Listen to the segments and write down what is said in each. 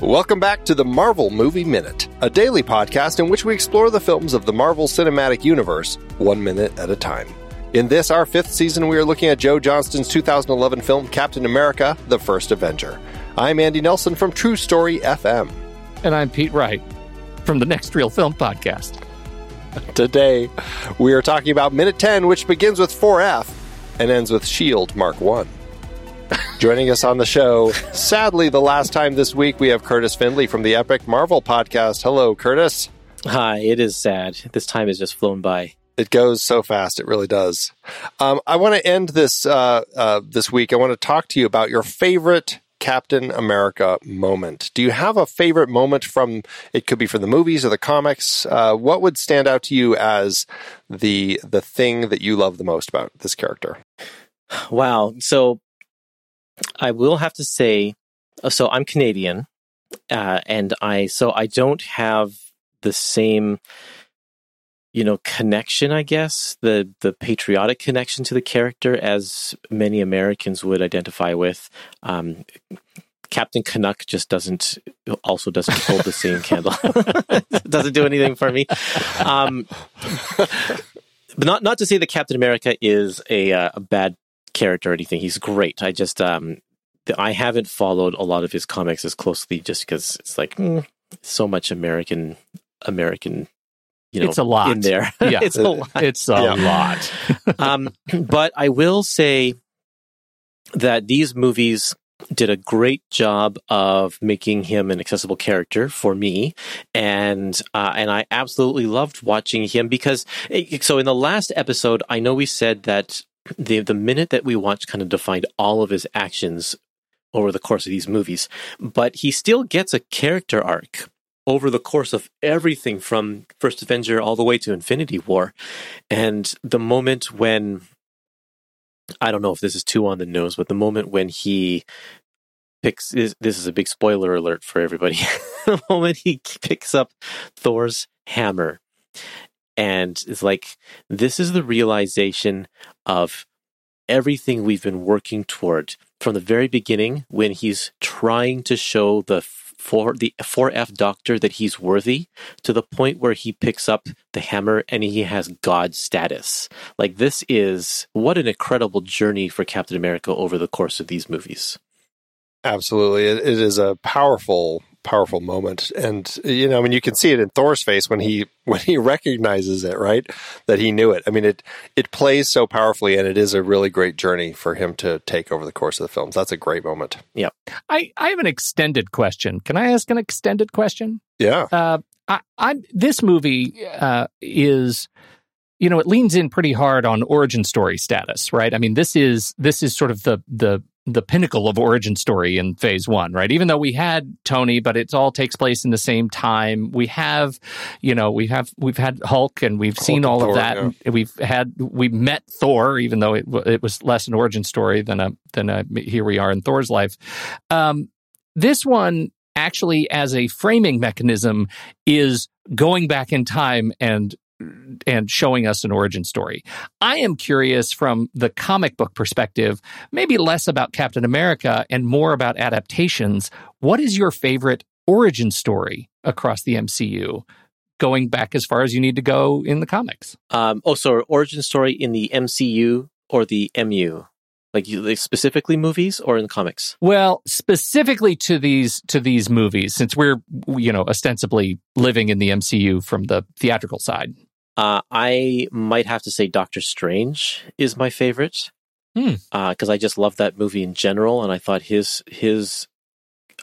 Welcome back to the Marvel Movie Minute, a daily podcast in which we explore the films of the Marvel Cinematic Universe one minute at a time. In this, our fifth season, we are looking at Joe Johnston's 2011 film Captain America The First Avenger. I'm Andy Nelson from True Story FM. And I'm Pete Wright from the Next Reel Film Podcast. Today, we are talking about Minute 10, which begins with 4F and ends with Shield Mark 1. Joining us on the show, sadly, the last time this week, we have Kurtis Findlay from the Epic Marvel Podcast. Hello, Kurtis. Hi, it is sad. This time has just flown by. It goes so fast; it really does. Um, I want to end this uh, uh, this week. I want to talk to you about your favorite Captain America moment. Do you have a favorite moment from? It could be from the movies or the comics. Uh, what would stand out to you as the the thing that you love the most about this character? Wow. So I will have to say, uh, so I'm Canadian, uh, and I so I don't have the same you know connection i guess the the patriotic connection to the character as many americans would identify with. Um, captain canuck just doesn't also doesn't hold the same candle doesn't do anything for me. Um, but not not to say that captain america is a, uh, a bad character or anything he's great i just um, i haven't followed a lot of his comics as closely just because it's like mm, so much american american you know, it's a lot in there. Yeah, it's a lot. It's a yeah. lot. um, but I will say that these movies did a great job of making him an accessible character for me, and uh, and I absolutely loved watching him because eh, so in the last episode, I know we said that the the minute that we watch kind of defined all of his actions over the course of these movies, but he still gets a character arc over the course of everything from First Avenger all the way to Infinity War. And the moment when, I don't know if this is too on the nose, but the moment when he picks, this is a big spoiler alert for everybody. the moment he picks up Thor's hammer and it's like, this is the realization of everything we've been working toward from the very beginning when he's trying to show the for the 4F doctor that he's worthy to the point where he picks up the hammer and he has God status. Like, this is what an incredible journey for Captain America over the course of these movies. Absolutely. it, it is a powerful powerful moment. And you know i mean you can see it in thor's face when he when he recognizes it right? That he knew it. I mean it it plays so powerfully and it is a really great journey for him to take over the course of the films. That's a great moment. Yeah. I i have an extended question. Can i ask an extended question? Yeah. Uh i i this movie uh is you know it leans in pretty hard on origin story status right? I mean this is this is sort of the the the pinnacle of origin story in phase one, right? Even though we had Tony, but it all takes place in the same time. We have, you know, we have we've had Hulk, and we've Hulk seen all Thor, of that. Yeah. We've had we met Thor, even though it it was less an origin story than a than a here we are in Thor's life. Um, this one actually, as a framing mechanism, is going back in time and and showing us an origin story. I am curious from the comic book perspective, maybe less about Captain America and more about adaptations. What is your favorite origin story across the MCU? Going back as far as you need to go in the comics. Um, oh, so origin story in the MCU or the MU? Like, like specifically movies or in the comics? Well, specifically to these to these movies, since we're you know ostensibly living in the MCU from the theatrical side. Uh, I might have to say Doctor Strange is my favorite because hmm. uh, I just love that movie in general, and I thought his his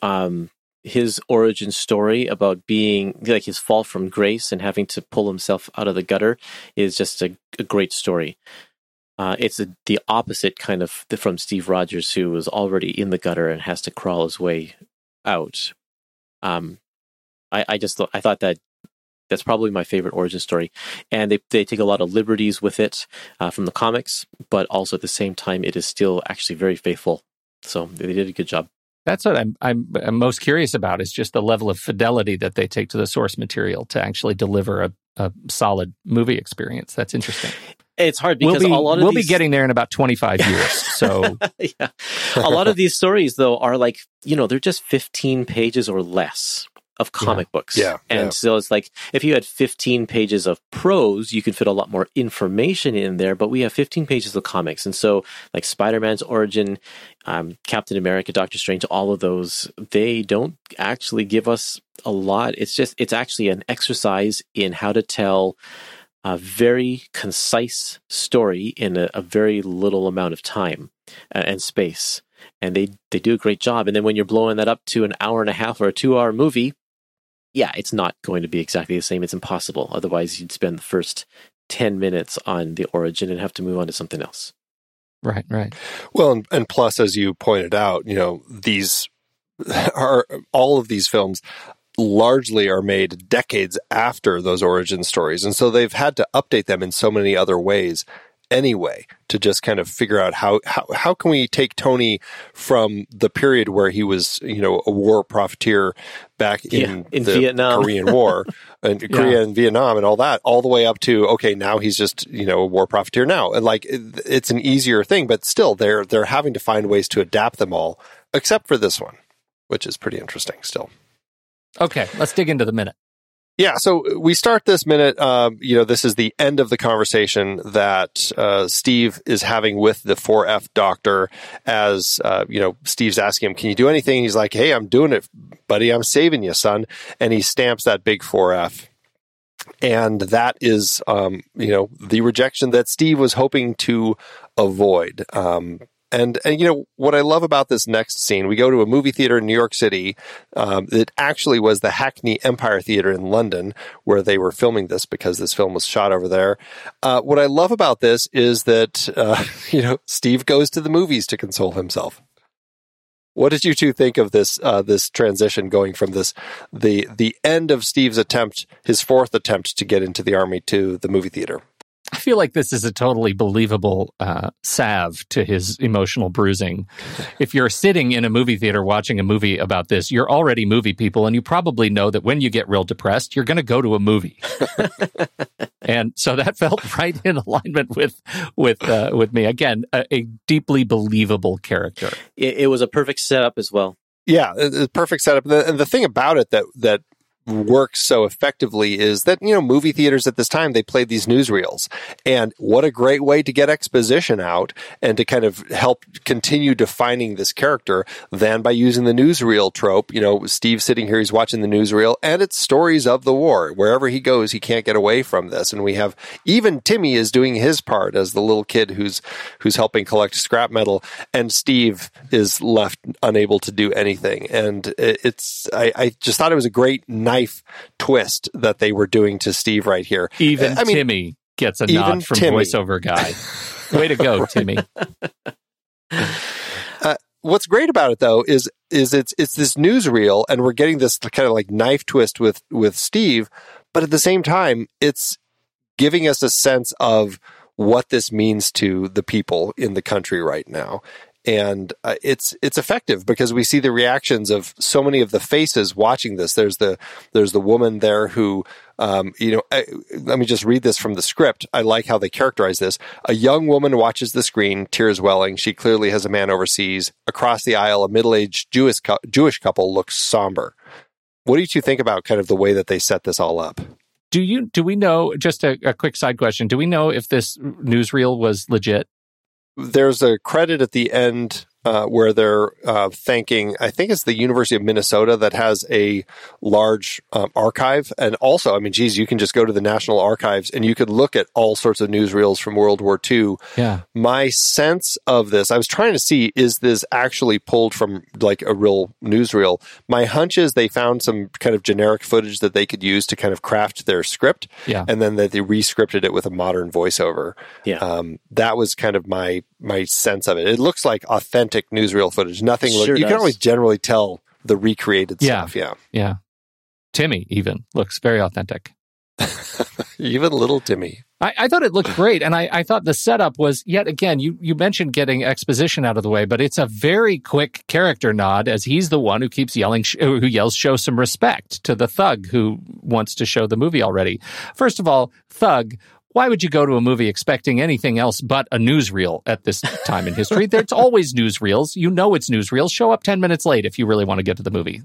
um, his origin story about being like his fall from grace and having to pull himself out of the gutter is just a, a great story. Uh, it's a, the opposite kind of from Steve Rogers, who was already in the gutter and has to crawl his way out. Um, I, I just I thought that that's probably my favorite origin story. And they, they take a lot of liberties with it uh, from the comics, but also at the same time, it is still actually very faithful. So they did a good job. That's what I'm, I'm, I'm most curious about is just the level of fidelity that they take to the source material to actually deliver a, a solid movie experience. That's interesting. It's hard because we'll be, a lot of we'll these, be getting there in about 25 years. So yeah. A lot of these stories, though, are like, you know, they're just 15 pages or less of comic yeah. books. Yeah. And yeah. so it's like if you had 15 pages of prose, you could fit a lot more information in there, but we have 15 pages of comics. And so, like Spider Man's origin, um, Captain America, Doctor Strange, all of those, they don't actually give us a lot. It's just, it's actually an exercise in how to tell a very concise story in a, a very little amount of time uh, and space and they they do a great job. And then when you're blowing that up to an hour and a half or a two hour movie, yeah, it's not going to be exactly the same. It's impossible. Otherwise, you'd spend the first ten minutes on the origin and have to move on to something else. Right, right. Well, and, and plus, as you pointed out, you know these are all of these films largely are made decades after those origin stories. And so they've had to update them in so many other ways anyway to just kind of figure out how, how how can we take Tony from the period where he was you know a war profiteer back in, yeah, in the Vietnam. Korean War and yeah. Korea and Vietnam and all that all the way up to okay now he's just you know a war profiteer now and like it, it's an easier thing but still they're they're having to find ways to adapt them all except for this one which is pretty interesting still Okay, let's dig into the minute. Yeah, so we start this minute. Um, you know, this is the end of the conversation that uh, Steve is having with the 4F doctor. As uh, you know, Steve's asking him, "Can you do anything?" He's like, "Hey, I'm doing it, buddy. I'm saving you, son." And he stamps that big 4F, and that is, um, you know, the rejection that Steve was hoping to avoid. Um, and, and you know what I love about this next scene, we go to a movie theater in New York City. Um, it actually was the Hackney Empire Theater in London where they were filming this because this film was shot over there. Uh, what I love about this is that uh, you know Steve goes to the movies to console himself. What did you two think of this uh, this transition going from this the the end of Steve's attempt, his fourth attempt to get into the army, to the movie theater? I feel like this is a totally believable uh, salve to his emotional bruising. If you're sitting in a movie theater watching a movie about this, you're already movie people, and you probably know that when you get real depressed, you're going to go to a movie. and so that felt right in alignment with with uh, with me. Again, a, a deeply believable character. It, it, was a perfect setup as well. Yeah, a perfect setup. And the thing about it that that works so effectively is that you know movie theaters at this time they played these newsreels. And what a great way to get exposition out and to kind of help continue defining this character than by using the newsreel trope. You know steve sitting here he's watching the newsreel and it's stories of the war. Wherever he goes he can't get away from this. And we have even timmy is doing his part as the little kid who's who's helping collect scrap metal and steve is left unable to do anything. And it's i, I just thought it was a great knife twist that they were doing to Steve right here. Even I mean, Timmy gets a nod from Timmy. voiceover guy. Way to go, Timmy. Uh, what's great about it though is is it's it's this newsreel and we're getting this kind of like knife twist with with Steve, but at the same time it's giving us a sense of what this means to the people in the country right now and uh, it's it's effective because we see the reactions of so many of the faces watching this. There's the there's the woman there who um, you know. I, let me just read this from the script. I like how they characterize this. A young woman watches the screen, tears welling. She clearly has a man overseas. Across the aisle, a middle aged Jewish Jewish couple looks somber. What do you think about kind of the way that they set this all up? Do you do we know? Just a, a quick side question. Do we know if this newsreel was legit? There's a credit at the end uh, where they're uh, thanking, I think it's the University of Minnesota that has a large um, archive. And also, I mean, geez, you can just go to the National Archives and you could look at all sorts of newsreels from World War II. Yeah. My sense of this, I was trying to see, is this actually pulled from like a real newsreel? My hunch is they found some kind of generic footage that they could use to kind of craft their script. Yeah. And then that they re-scripted it with a modern voiceover. Yeah. Um, that was kind of my, my sense of it. It looks like authentic authentic newsreel footage. Nothing. Sure you can always generally tell the recreated yeah. stuff. Yeah. Yeah. Timmy even looks very authentic. even little Timmy. I, I, thought it looked great, and I, I, thought the setup was yet again. You you mentioned getting exposition out of the way, but it's a very quick character nod as he's the one who keeps yelling, who yells, "Show some respect" to the thug who wants to show the movie already. First of all, thug why would you go to a movie expecting anything else but a newsreel at this time in history? There's always newsreels. You know it's newsreels. Show up 10 minutes late if you really want to get to the movie.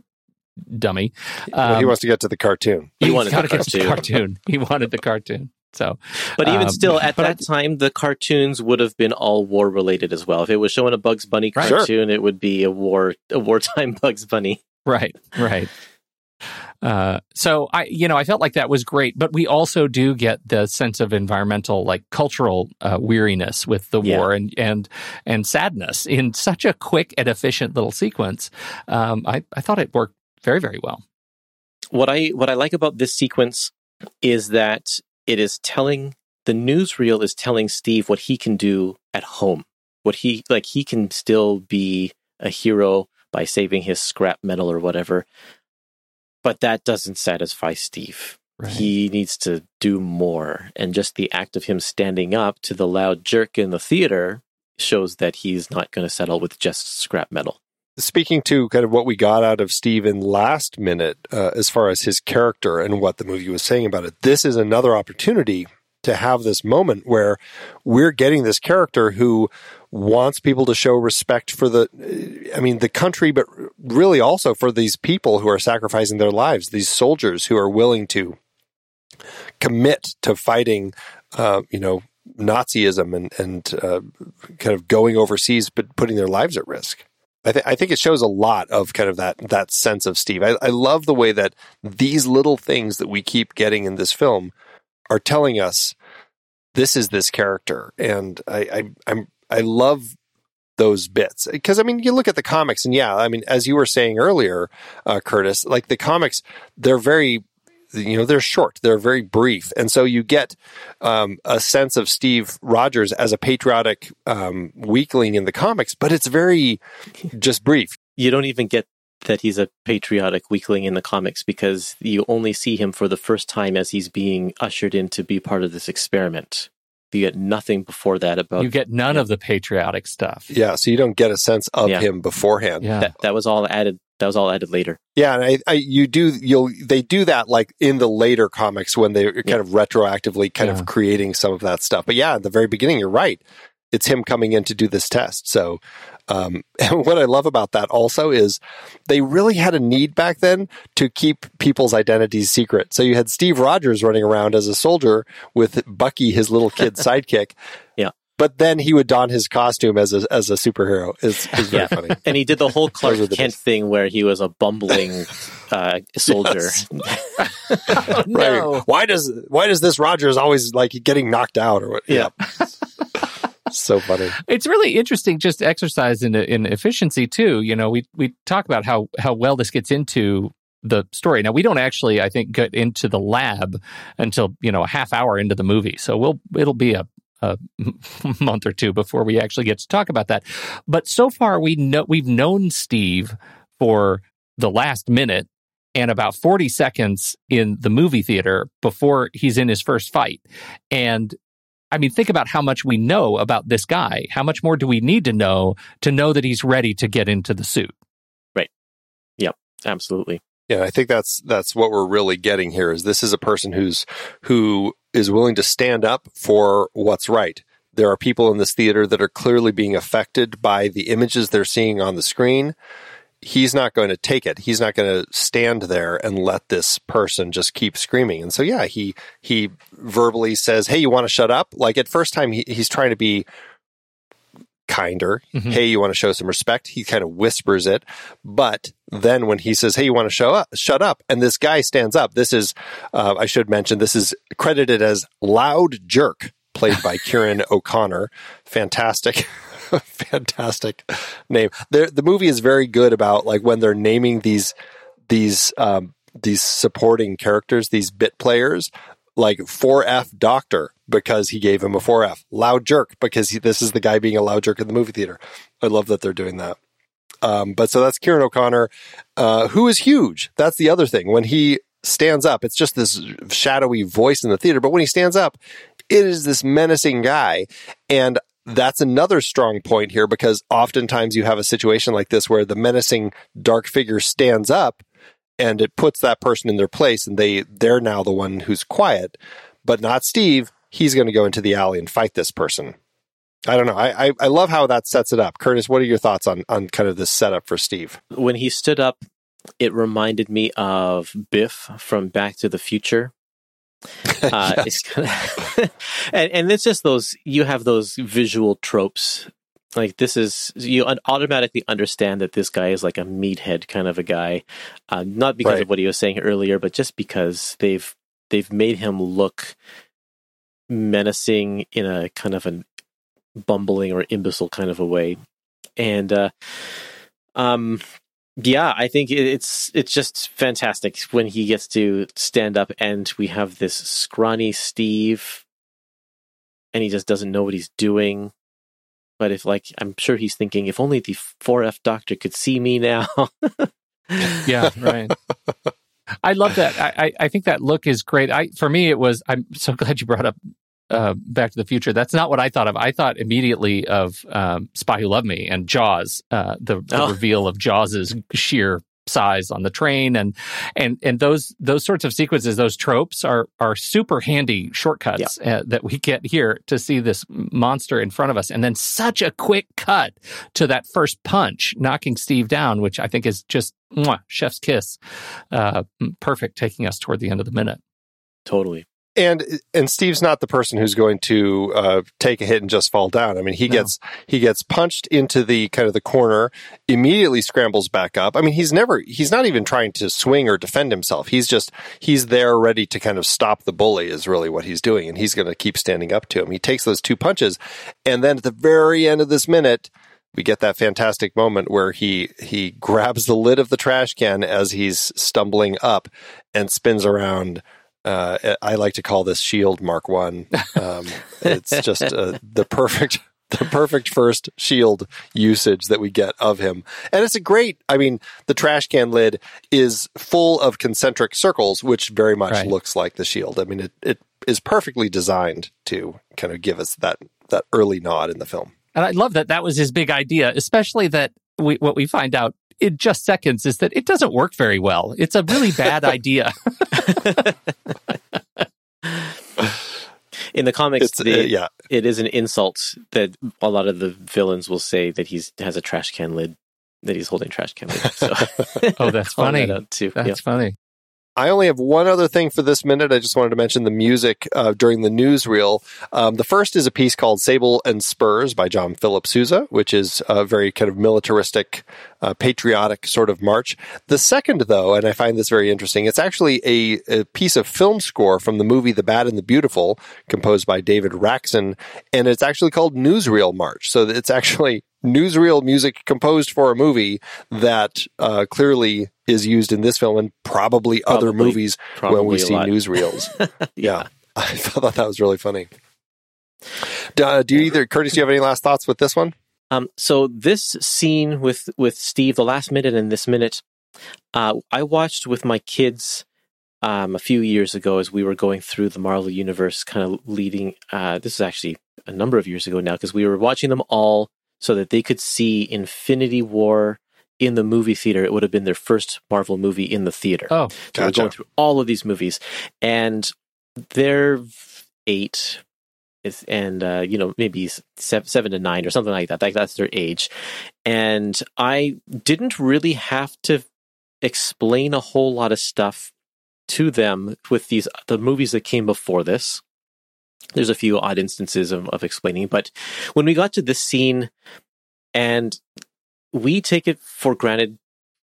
Dummy. Um, well, he wants to get to the cartoon. He wanted the cartoon. the cartoon. He wanted the cartoon. So, but even um, still, at that I, time, the cartoons would have been all war related as well. If it was showing a Bugs Bunny cartoon, it would be a war, a wartime Bugs Bunny. Right, right. Uh, so I, you know, I felt like that was great, but we also do get the sense of environmental, like cultural uh, weariness with the yeah. war and and and sadness in such a quick and efficient little sequence. Um, I I thought it worked very very well. What I what I like about this sequence is that it is telling the newsreel is telling Steve what he can do at home. What he like he can still be a hero by saving his scrap metal or whatever. But that doesn't satisfy Steve. Right. He needs to do more. And just the act of him standing up to the loud jerk in the theater shows that he's not going to settle with just scrap metal. Speaking to kind of what we got out of Steve in last minute, uh, as far as his character and what the movie was saying about it, this is another opportunity to have this moment where we're getting this character who wants people to show respect for the I mean the country but really also for these people who are sacrificing their lives these soldiers who are willing to commit to fighting uh, you know Nazism and and uh, kind of going overseas but putting their lives at risk I, th- I, think it shows a lot of kind of that that sense of Steve. I, I love the way that these little things that we keep getting in this film are telling us this is this character, and I, I I'm I love those bits. Because I mean you look at the comics and yeah I mean as you were saying earlier, uh, Kurtis, like the comics they're very you know they're short they're very brief. And so you get um, a sense of steve rogers as a patriotic um, weakling in the comics but it's very just brief. You don't even get that he's a patriotic weakling in the comics because you only see him for the first time as he's being ushered in to be part of this experiment. You get nothing before that about. You get none of the patriotic stuff. Yeah, so you don't get a sense of yeah. him beforehand. Yeah, that, that was all added. That was all added later. Yeah, and I, I, you do you'll they do that like in the later comics when they're kind yeah. of retroactively kind yeah. of creating some of that stuff. But yeah, at the very beginning, you're right. It's him coming in to do this test. So um, and what I love about that also is they really had a need back then to keep people's identities secret. So you had Steve Rogers running around as a soldier with Bucky, his little kid sidekick. Yeah. But then he would don his costume as a as a superhero. Is very yeah. funny. And he did the whole Clark the Kent best. thing where he was a bumbling uh, soldier. no. Right. Why does why does this Rogers always like getting knocked out or what? Yeah. yeah so funny. It's really interesting just exercise in in efficiency too. You know, we we talk about how how well this gets into the story. Now we don't actually, I think, get into the lab until you know a half hour into the movie. So we'll it'll be a a month or two before we actually get to talk about that. But so far we know we've known Steve for the last minute and about 40 seconds in the movie theater before he's in his first fight. And I mean, think about how much we know about this guy. How much more do we need to know to know that he's ready to get into the suit? Right. Yep. Absolutely. Yeah, I think that's that's what we're really getting here. Is this is a person who's who is willing to stand up for what's right. There are people in this theater that are clearly being affected by the images they're seeing on the screen he's not going to take it. He's not going to stand there and let this person just keep screaming. And so, yeah, he he verbally says, "Hey, you want to shut up?" Like at first time, he, he's trying to be kinder. Mm-hmm. Hey, you want to show some respect? He kind of whispers it, but then when he says, "Hey, you want to show up?" Shut up, and this guy stands up. This is, uh, I should mention, this is credited as Loud Jerk, played by Kieran O'Connor. Fantastic. fantastic name. The, the movie is very good about like when they're naming these these um, these supporting characters, these bit players, like 4F Doctor because he gave him a 4F, Loud Jerk because he, this is the guy being a loud jerk in the movie theater. I love that they're doing that. Um, but so that's Kieran O'Connor, uh, who is huge. That's the other thing. When he stands up, it's just this shadowy voice in the theater. But when he stands up, it is this menacing guy. And that's another strong point here because oftentimes you have a situation like this where the menacing dark figure stands up and it puts that person in their place and they they're now the one who's quiet but not Steve he's going to go into the alley and fight this person. I don't know. I, I, I love how that sets it up. Kurtis, what are your thoughts on on kind of this setup for Steve? When he stood up, it reminded me of Biff from Back to the Future. Uh, Yes. it's kind of, and, and it's just those you have those visual tropes. Like this is you automatically understand that this guy is like a meathead kind of a guy, uh, not because Right. of what he was saying earlier, but just because they've they've made him look menacing in a kind of an bumbling or imbecile kind of a way, and uh, um, yeah, I think it's it's just fantastic when he gets to stand up and we have this scrawny Steve, and he just doesn't know what he's doing. But if like I'm sure he's thinking, if only the 4F doctor could see me now. yeah, right. I love that. I, I, I think that look is great. I for me it was. I'm so glad you brought up uh, Back to the Future. That's not what I thought of. I thought immediately of um, Spy Who Loved Me and Jaws. Uh, the, the Oh. reveal of Jaws's sheer size on the train and and and those those sorts of sequences those tropes are are super handy shortcuts uh, that we get here to see this monster in front of us and then such a quick cut to that first punch knocking steve down which i think is just mwah, chef's kiss uh, perfect taking us toward the end of the minute totally. And and Steve's not the person who's going to uh, take a hit and just fall down. I mean, he No. gets he gets punched into the kind of the corner, immediately scrambles back up. I mean, he's never he's not even trying to swing or defend himself. He's just he's there ready to kind of stop the bully is really what he's doing, and he's going to keep standing up to him. He takes those two punches, and then at the very end of this minute. We get that fantastic moment where he he grabs the lid of the trash can as he's stumbling up and spins around uh, I like to call this Shield Mark One. Um, it's just uh, the perfect, the perfect first Shield usage that we get of him, and it's a great. I mean, the trash can lid is full of concentric circles, which very much Right. looks like the Shield. I mean, it it is perfectly designed to kind of give us that that early nod in the film. And I love that that was his big idea, especially that we, what we find out in just seconds is that it doesn't work very well. It's a really bad idea. In the comics, It's uh, yeah, it is an insult that a lot of the villains will say that he's has a trash can lid, that he's holding trash can lid. So, Oh, that's funny. that too. That's Yeah. funny. I only have one other thing for this minute. I just wanted to mention the music uh, during the newsreel. Um, the first is a piece called "Sabre and Spurs" by John Philip Sousa, which is a very kind of militaristic, uh, patriotic sort of march. The second, though, and I find this very interesting, it's actually a, a piece of film score from the movie "The Bad and the Beautiful," composed by David Raksin, and it's actually called "Newsreel March." So it's actually newsreel music composed for a movie that uh, clearly is used in this film and probably, other Probably- movies when we see lot. newsreels. yeah. I thought that was really funny. Do, uh, do you either, Kurtis, do you have any last thoughts with this one? Um, so this scene with with Steve, the last minute and this minute, uh, I watched with my kids um, a few years ago as we were going through the Marvel universe, kind of leading. Uh, this is actually a number of years ago now because we were watching them all so that they could see Infinity War in the movie theater. It would have been their first Marvel movie in the theater. Oh, So we're going through all of these movies, and they're eight, and uh, you know maybe seven, seven to nine or something like that. Like that's their age, and I didn't really have to explain a whole lot of stuff to them with these the movies that came before this. There's a few odd instances of, of explaining, but when we got to this scene, and we take it for granted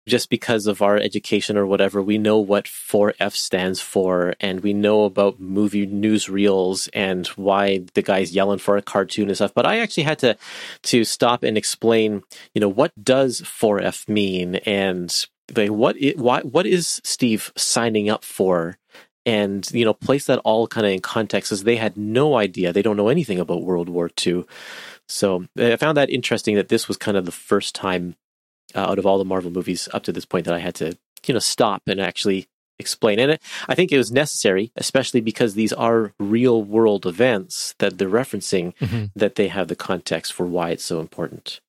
just because of our education or whatever, we know what 4F stands for, and we know about movie newsreels and why the guy's yelling for a cartoon and stuff. But I actually had to to stop and explain, you know, what does 4F mean, and like what it, why what is Steve signing up for, and you know, place that all kind of in context, as they had no idea, they don't know anything about World War II. So I found that interesting that this was kind of the first time uh, out of all the Marvel movies up to this point that I had to, you know, stop and actually explain. And it, I think it was necessary, especially because these are real world events that they're referencing, Mhm. that they have the context for why it's so important.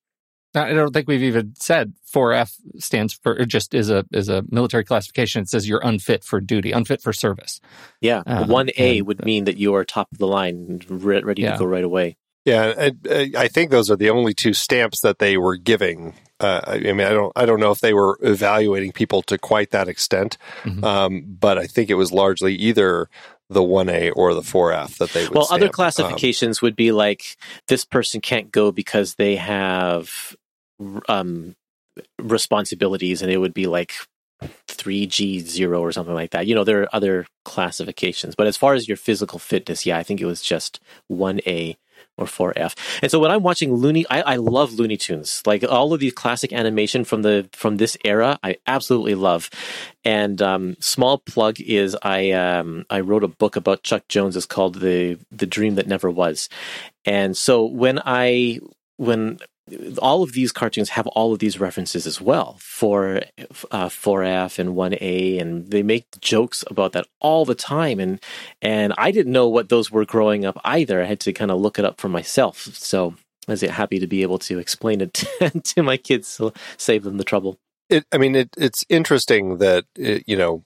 I don't think we've even said 4F stands for it just is a is a military classification. It says you're unfit for duty, unfit for service. Yeah, Uh, one A and- would mean that you are top of the line, re- ready Yeah. to go right away. Yeah, I, I think those are the only two stamps that they were giving. Uh, I mean, I don't, I don't know if they were evaluating people to quite that extent, Mhm. um, but I think it was largely either the one A or the four F that they would. Well, other stamp. Um, classifications would be like this person can't go because they have um, responsibilities, and it would be like three G zero or something like that. You know, there are other classifications, but as far as your physical fitness, yeah, I think it was just one A or 4F. And so when I'm watching Looney, I, I love Looney Tunes. Like all of these classic animation from the from this era, I absolutely love. And um, small plug is I um, I wrote a book about Chuck Jones. It's called the the Dream That Never Was. And so when I when all of these cartoons have all of these references as well for uh, 4F and 1A, and they make jokes about that all the time. And and I didn't know what those were growing up either. I had to kind of look it up for myself. So I was happy to be able to explain it to my kids, so save them the trouble. it, I mean, it, it's interesting that it, you know.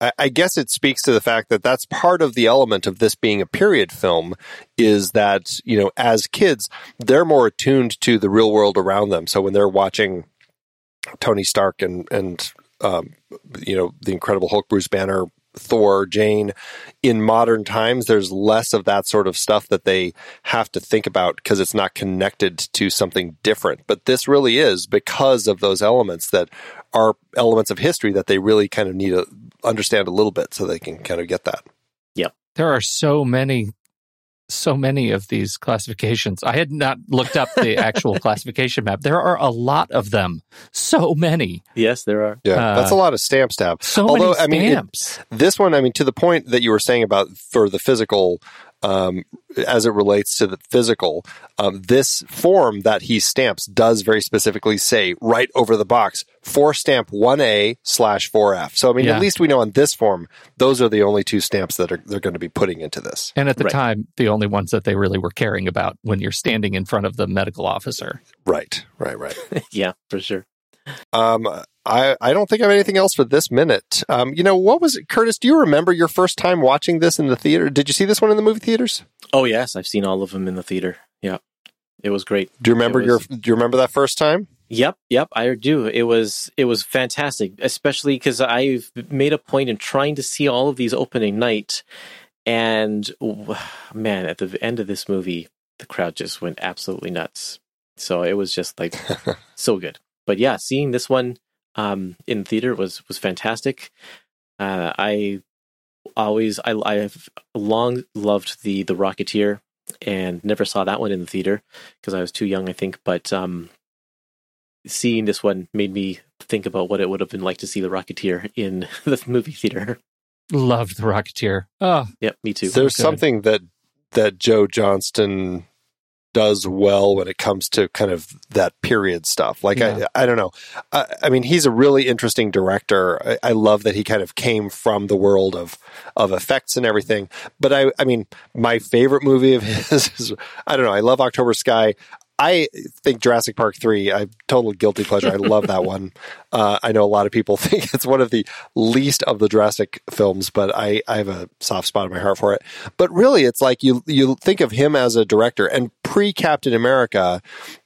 I, guess it speaks to the fact that that's part of the element of this being a period film is that you know as kids they're more attuned to the real world around them. So when they're watching Tony Stark and and um, you know the Incredible Hulk, Bruce Banner, Thor, Jane, in modern times, there's less of that sort of stuff that they have to think about because it's not connected to something different. But this really is because of those elements that are elements of history that they really kind of need to understand a little bit so they can kind of get that. Yep. There are so many, so many of these classifications. I had not looked up the actual classification map. There are a lot of them. So many. Yes, there are. Yeah, Uh, that's a lot of stamps to have. So Although, many I mean, it- stamps. this one, I mean, to the point that you were saying about for the physical, um, as it relates to the physical, um, this form that he stamps does very specifically say right over the box for stamp 1A slash 4F. So, I mean, Yeah. at least we know on this form, those are the only two stamps that are they're going to be putting into this. and at the right. time, the only ones that they really were caring about when you're standing in front of the medical officer. Right, right, right. yeah, for sure. Um, I, I don't think I have anything else for this minute. Um, you know, what was it, Kurtis? Do you remember your first time watching this in the theater? Did you see this one in the movie theaters? Oh yes, I've seen all of them in the theater. Yeah, it was great. Do you remember It your? Do you remember that first time? Yep, yep, I do. It was it was fantastic, especially because I've made a point in trying to see all of these opening night, and man, at the end of this movie, the crowd just went absolutely nuts. So it was just like so good. But yeah, seeing this one um, in theater was was fantastic. Uh, I always I I've long loved the the Rocketeer and never saw that one in the theater because I was too young, I think. But um, seeing this one made me think about what it would have been like to see the Rocketeer in the movie theater. Loved the Rocketeer. Oh, yep, me too. There's good. something that that Joe Johnston does well when it comes to kind of that period stuff. Like Yeah. I, I don't know. I, I mean, he's a really interesting director. I, I love that he kind of came from the world of of effects and everything. But I, I mean, my favorite movie of his is I don't know. I love October Sky. I think Jurassic Park three. I total guilty pleasure. I love that one. Uh, I know a lot of people think it's one of the least of the Jurassic films, but I, I have a soft spot in my heart for it. But really, it's like you you think of him as a director, and pre Captain America,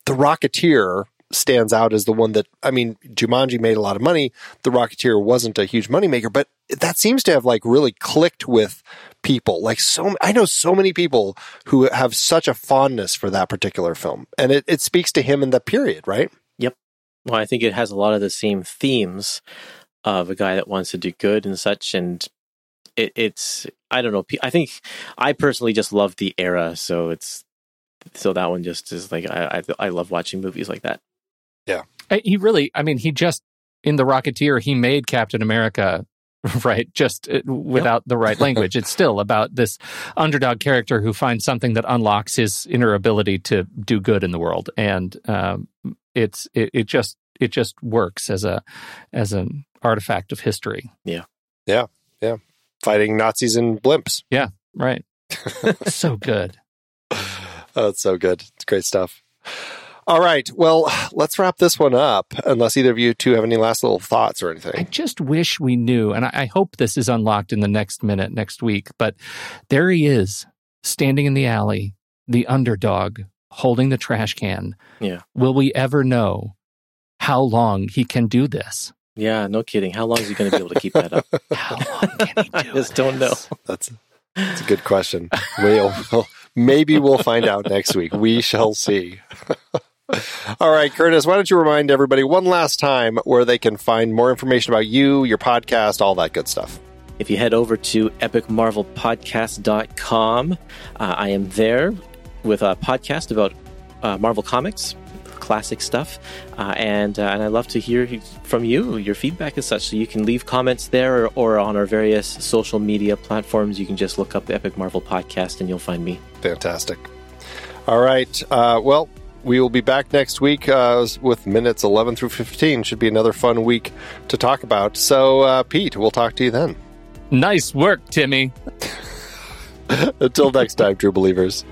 The Rocketeer stands out as the one that I mean, Jumanji made a lot of money. The Rocketeer wasn't a huge moneymaker, but that seems to have like really clicked with people. Like so, I know so many people who have such a fondness for that particular film, and it, it speaks to him in that period, right? Yep. Well, I think it has a lot of the same themes of a guy that wants to do good and such. And it, it's, I don't know. I think I personally just love the era. So it's, so that one just is like, I, I, I love watching movies like that. Uh, he really, I mean, he just, in The Rocketeer, he made Captain America, right? Just uh, without the right language. It's still about this underdog character who finds something that unlocks his inner ability to do good in the world. And um, it's, it, it just, it just works as a, as an artifact of history. Yeah yeah yeah fighting Nazis and blimps. Yeah right. so good. Oh, it's so good. It's great stuff. All right. Well, let's wrap this one up, unless either of you two have any last little thoughts or anything. I just wish we knew, and I, I hope this is unlocked in the next minute next week, but there he is, standing in the alley, the underdog, holding the trash can. Yeah. Will we ever know how long he can do this? Yeah, no kidding. How long is he going to be able to keep that up? How long can he do I just don't know. That's that's a good question. We'll, we'll- maybe we'll find out next week. We shall see. All right, Kurtis, why don't you remind everybody one last time where they can find more information about you, your podcast, all that good stuff. If you head over to epicmarvelpodcast.com, uh, I am there with a podcast about uh, Marvel Comics, classic stuff, uh, and uh, and I love to hear from you, your feedback and such. So you can leave comments there or, or on our various social media platforms. You can just look up Epic Marvel Podcast and you'll find me. Fantastic. All right. Uh, well, we will be back next week uh, with minutes 11 through 15. Should be another fun week to talk about. So, uh, Pete, we'll talk to you then. Nice work, Timmy. Until next time, true believers.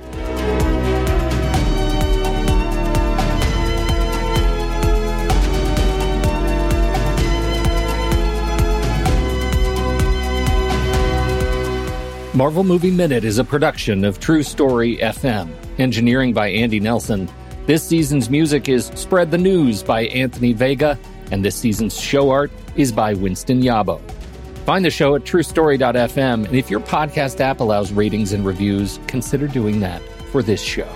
Marvel Movie Minute is a production of True Story FM. Engineering by Andy Nelson. This season's music is Spread the News by Anthony Vega, and this season's show art is by Winston Yabo. Find the show at truestory.fm, and if your podcast app allows ratings and reviews, consider doing that for this show.